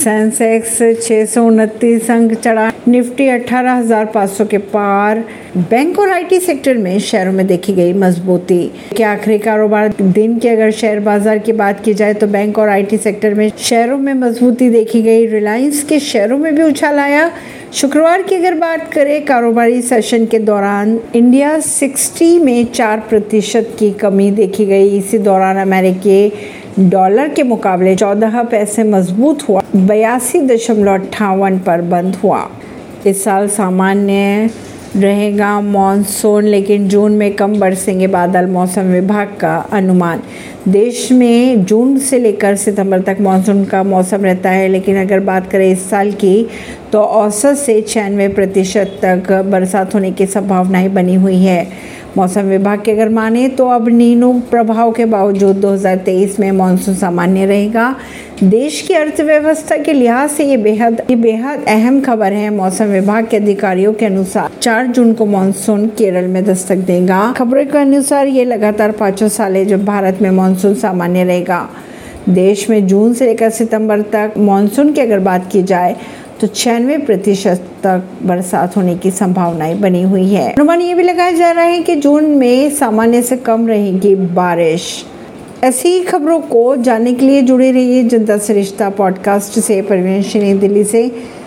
Sensex छह सौ उनतीस अंक चढ़ा। निफ्टी 18,500 के पार। बैंक और आईटी सेक्टर में शेयरों में देखी गई मजबूती। के आखिरी कारोबार दिन के अगर शेयर बाज़ार की बात की जाए तो बैंक और आईटी सेक्टर में शेयरों में मजबूती देखी गई। रिलायंस के शेयरों में भी उछाल आया। शुक्रवार की अगर बात करें कारोबारी सेशन के दौरान इंडिया 60 में चार प्रतिशत की कमी देखी गई। इसी दौरान अमेरिकी डॉलर के मुकाबले चौदह पैसे मज़बूत हुआ, बयासी दशमलव अट्ठावन पर बंद हुआ। इस साल सामान्य रहेगा मॉनसून, लेकिन जून में कम बरसेंगे बादल, मौसम विभाग का अनुमान। देश में जून से लेकर सितंबर तक मानसून का मौसम रहता है, लेकिन अगर बात करें इस साल की तो औसत से छियानवे प्रतिशत तक बरसात होने की संभावनाएँ बनी हुई है। मौसम विभाग के अगर माने तो अब नीनो प्रभाव के बावजूद 2023 में मानसून सामान्य रहेगा। देश की अर्थव्यवस्था के लिहाज से ये बेहद ये बेहद अहम खबर है। मौसम विभाग के अधिकारियों के अनुसार 4 जून को मानसून केरल में दस्तक देगा। खबरों के अनुसार ये लगातार पाँचों साल है जब भारत में मानसून सामान्य रहेगा। देश में जून से लेकर सितंबर तक मानसून की अगर बात की जाए तो छियानवे प्रतिशत तक बरसात होने की संभावनाएँ बनी हुई है। अनुमान ये भी लगाया जा रहा है कि जून में सामान्य से कम रहेगी बारिश। ऐसी खबरों को जानने के लिए जुड़े रहिए जनता सरिश्ता पॉडकास्ट से। परवीन दिल्ली से।